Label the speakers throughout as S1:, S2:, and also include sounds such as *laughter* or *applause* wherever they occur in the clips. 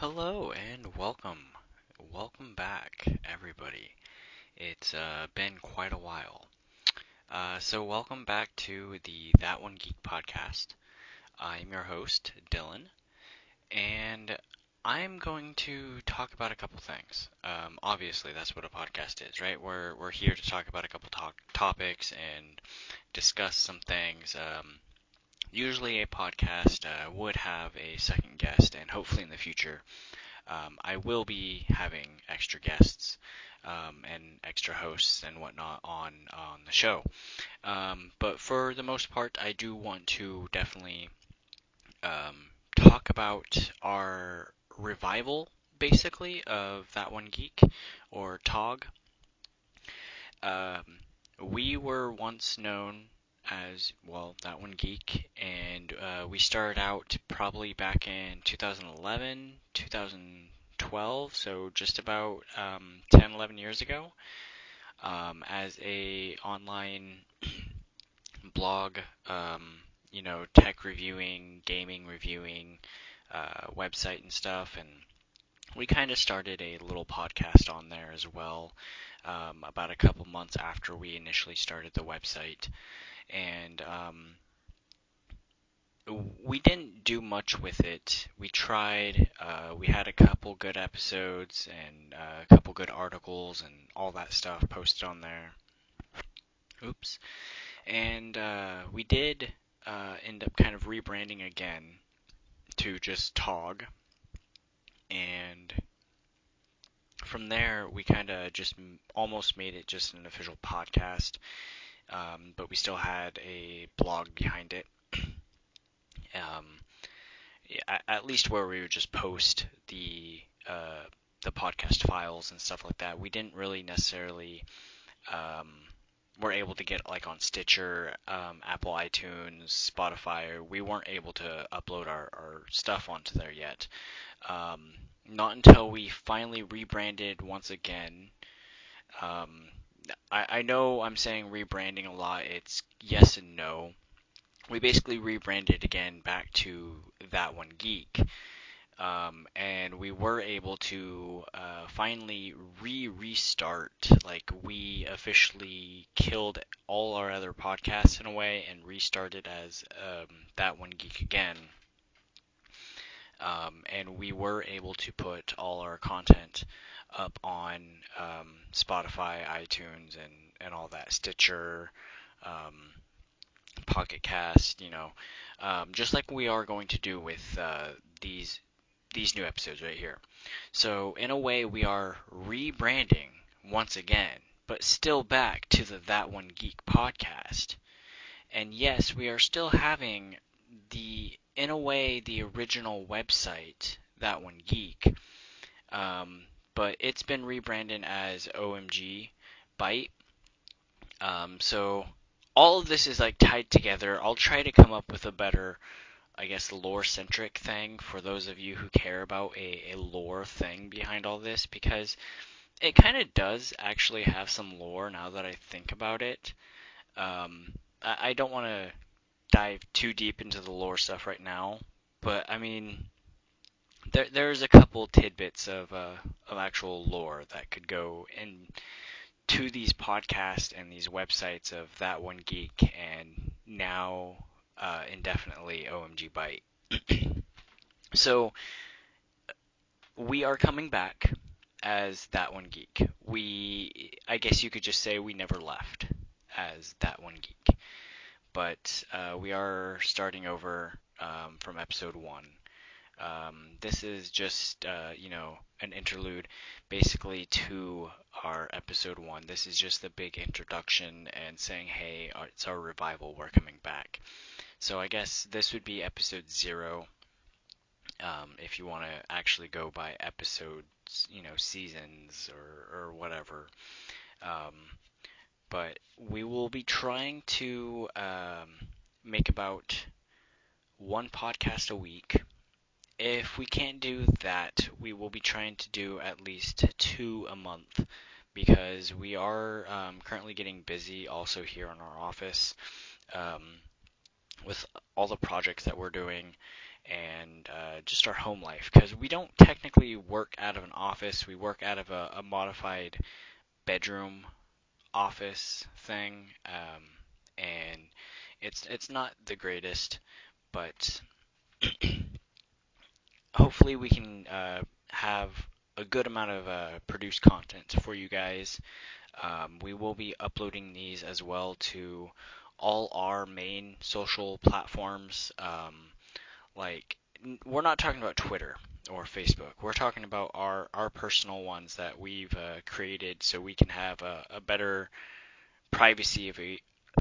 S1: Hello and welcome. Welcome back, everybody. It's uh, been quite a while. Uh, so, welcome back to the That One Geek podcast. I'm your host, Dylan, and I'm going to talk about a couple things. Um, obviously, that's what a podcast is, right? We're, we're here to talk about a couple talk, topics and discuss some things. Um, usually a podcast uh, would have a second guest, and hopefully in the future, um, I will be having extra guests um, and extra hosts and whatnot on on the show. Um, but for the most part, I do want to definitely um, talk about our revival, basically, of that one geek or TOG. Um, we were once known as well that one geek. And uh, we started out probably back in 2011 2012 so just about um, 10 11 years ago um, as a online *clears throat* blog um, you know tech reviewing gaming reviewing uh, website and stuff. And we kind of started a little podcast on there as well um, about a couple months after we initially started the website and um, we didn't do much with it. We tried. Uh, we had a couple good episodes and uh, a couple good articles and all that stuff posted on there. Oops. And uh, we did uh, end up kind of rebranding again to just TOG. And from there, we kind of just almost made it just an official podcast um, but we still had a blog behind it. *clears throat* um, at, least where we would just post the uh, the podcast files and stuff like that. We didn't really necessarily um, were able to get like on Stitcher, um, Apple iTunes, Spotify. We weren't able to upload our, our stuff onto there yet. Um, not until we finally rebranded once again. Um, I, I know I'm saying rebranding a lot. It's yes and no. We basically rebranded again back to that one geek. Um, and we were able to uh, finally re restart. Like we officially killed all our other podcasts in a way and restarted as um, that one geek again. Um, and we were able to put all our content up on um, Spotify, iTunes, and and all that, Stitcher, um, Pocket Cast, you know, um, just like we are going to do with uh, these these new episodes right here. So in a way, we are rebranding once again, but still back to the That One Geek podcast. And yes, we are still having the in a way the original website That One Geek. Um, but it's been rebranded as OMG Byte. Um, so all of this is like tied together. I'll try to come up with a better, I guess, lore centric thing for those of you who care about a, a lore thing behind all this because it kind of does actually have some lore now that I think about it. Um, I, I don't want to dive too deep into the lore stuff right now, but I mean, there there's a couple tidbits of uh, of actual lore that could go in to these podcasts and these websites of that one geek and now uh, indefinitely OMG Byte. *clears throat* so we are coming back as that one geek. We I guess you could just say we never left as that one geek, but uh, we are starting over um, from episode one. Um, this is just, uh, you know, an interlude basically to our episode one. This is just the big introduction and saying, hey, it's our revival, we're coming back. So I guess this would be episode zero. Um, if you want to actually go by episodes, you know, seasons or, or whatever. Um, but we will be trying to um, make about one podcast a week if we can't do that, we will be trying to do at least two a month because we are um, currently getting busy also here in our office um, with all the projects that we're doing and uh, just our home life because we don't technically work out of an office. We work out of a, a modified bedroom office thing, um, and it's it's not the greatest, but *clears throat* hopefully we can uh, have a good amount of uh, produced content for you guys. Um, we will be uploading these as well to all our main social platforms. Um, like, we're not talking about Twitter or Facebook. We're talking about our, our personal ones that we've uh, created so we can have a, a better privacy of a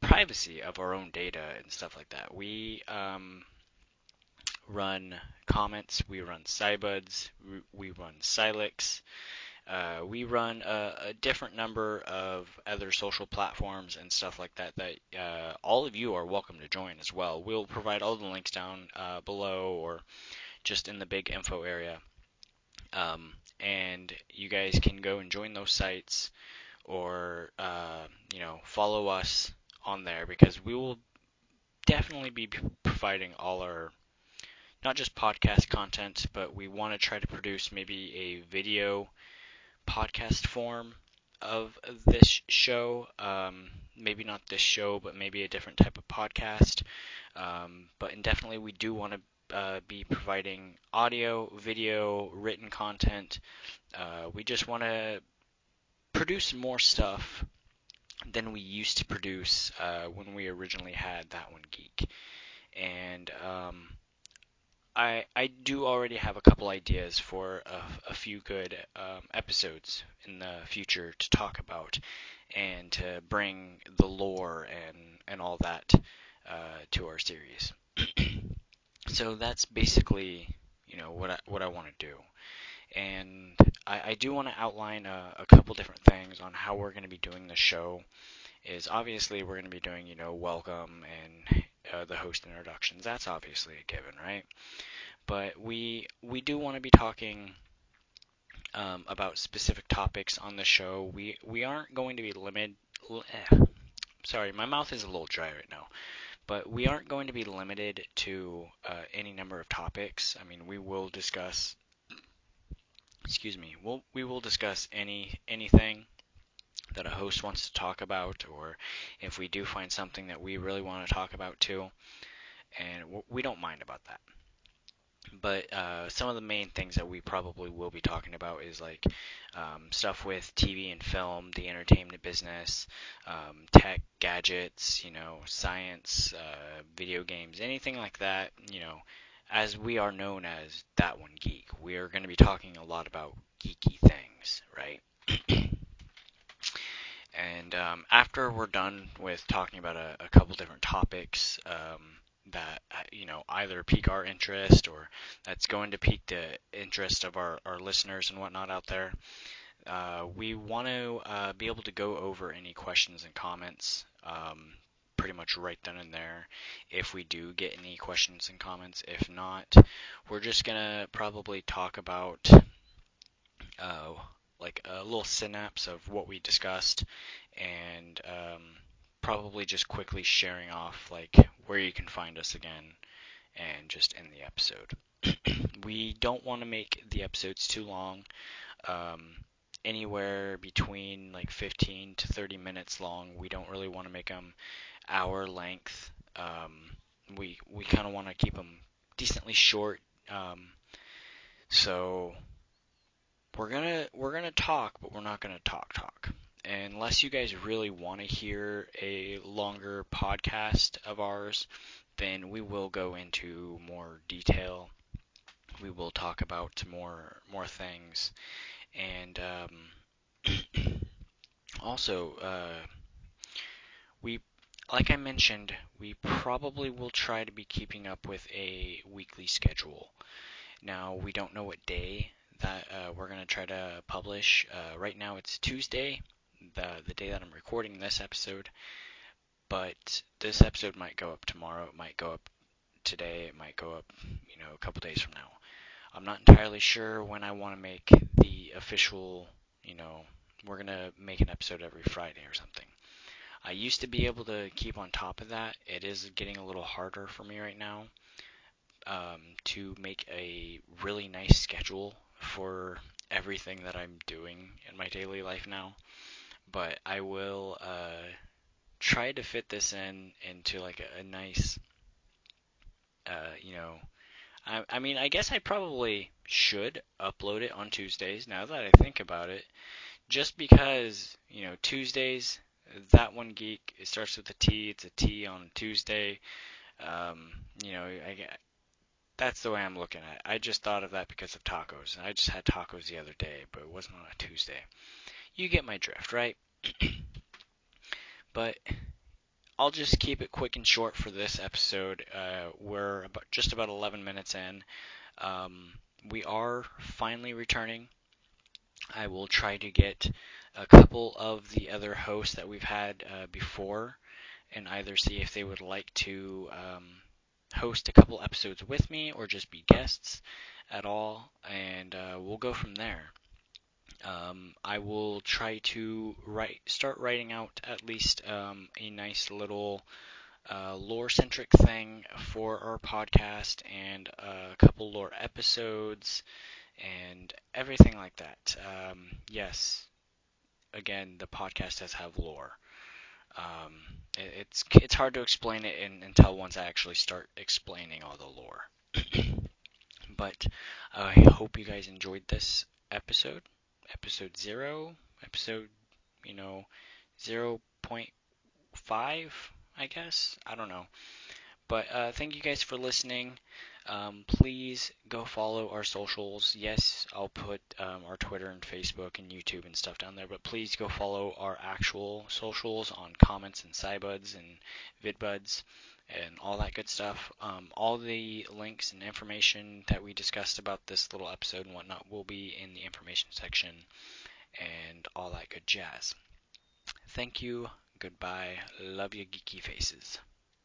S1: privacy of our own data and stuff like that. We um, run comments, we run Cybuds, we, run Silex. Uh, we run a, a, different number of other social platforms and stuff like that that uh, all of you are welcome to join as well. We'll provide all the links down uh, below or just in the big info area. Um, and you guys can go and join those sites or uh, you know follow us on there because we will definitely be providing all our not just podcast content, but we want to try to produce maybe a video podcast form of this show. Um, maybe not this show, but maybe a different type of podcast. Um, but definitely, we do want to uh, be providing audio, video, written content. Uh, we just want to produce more stuff than we used to produce uh, when we originally had that one geek. And um, I I do already have a couple ideas for a, a few good um, episodes in the future to talk about and to bring the lore and and all that uh, to our series. *clears throat* so that's basically you know what I, what I want to do, and I, I do want to outline a, a couple different things on how we're going to be doing the show. Is obviously we're going to be doing you know welcome and uh, the host introductions. That's obviously a given, right? But we we do want to be talking um, about specific topics on the show. We we aren't going to be limited. Eh, sorry, my mouth is a little dry right now. But we aren't going to be limited to uh, any number of topics. I mean, we will discuss. Excuse me. We'll, we will discuss any anything that a host wants to talk about, or if we do find something that we really want to talk about too, and we don't mind about that but uh, some of the main things that we probably will be talking about is like um, stuff with TV and film, the entertainment business, um, tech, gadgets, you know, science, uh, video games, anything like that. You know, as we are known as that one geek, we are going to be talking a lot about geeky things, right? *clears throat* and um, after we're done with talking about a, a couple different topics, um, that uh, you know either pique our interest or that's going to pique the interest of our, our listeners and whatnot out there. Uh, we want to uh, be able to go over any questions and comments um, pretty much right then and there if we do get any questions and comments. If not, we're just going to probably talk about uh, like a little synapse of what we discussed and um, probably just quickly sharing off like where you can find us again and just end the episode. *clears throat* we don't want to make the episodes too long. Um, anywhere between like 15 to 30 minutes long. We don't really want to make them hour length. Um, we we kind of want to keep them decently short. Um, so we're gonna we're gonna talk, but we're not gonna talk talk unless you guys really want to hear a longer podcast of ours, then we will go into more detail. We will talk about more more things, and um, *clears throat* also uh, we, like I mentioned, we probably will try to be keeping up with a weekly schedule. Now we don't know what day that uh, we're going to try to publish. Uh, right now it's Tuesday, the the day that I'm recording this episode. But this episode might go up tomorrow. It might go up today. It might go up, you know, a couple days from now. I'm not entirely sure when I want to make the official, you know, we're gonna make an episode every Friday or something. I used to be able to keep on top of that. It is getting a little harder for me right now. um, to make a really nice schedule for everything that I'm doing in my daily life now. But I will uh, try to fit this in into like a, a nice, uh, you know, I, I mean, I guess I probably should upload it on Tuesdays now that I think about it, just because you know Tuesdays. That one geek. It starts with a T. It's a T on Tuesday. Um, you know, I, that's the way I'm looking at it. I just thought of that because of tacos. I just had tacos the other day, but it wasn't on a Tuesday. You get my drift, right? *clears throat* but I'll just keep it quick and short for this episode. Uh, we're about, just about 11 minutes in. Um, we are finally returning. I will try to get a couple of the other hosts that we've had uh, before and either see if they would like to um, host a couple episodes with me or just be guests at all, and uh, we'll go from there. Um, I will try to write, start writing out at least um, a nice little uh, lore-centric thing for our podcast and a couple lore episodes and everything like that. Um, yes, again, the podcast does have lore. Um, it, it's it's hard to explain it in, until once I actually start explaining all the lore. *clears throat* but uh, I hope you guys enjoyed this episode, episode zero, episode you know zero point five, I guess. I don't know. But uh, thank you guys for listening. Um, please go follow our socials. Yes, I'll put um, our Twitter and Facebook and YouTube and stuff down there, but please go follow our actual socials on comments and SciBuds and VidBuds and all that good stuff. Um, all the links and information that we discussed about this little episode and whatnot will be in the information section and all that good jazz. Thank you. Goodbye. Love you, geeky faces.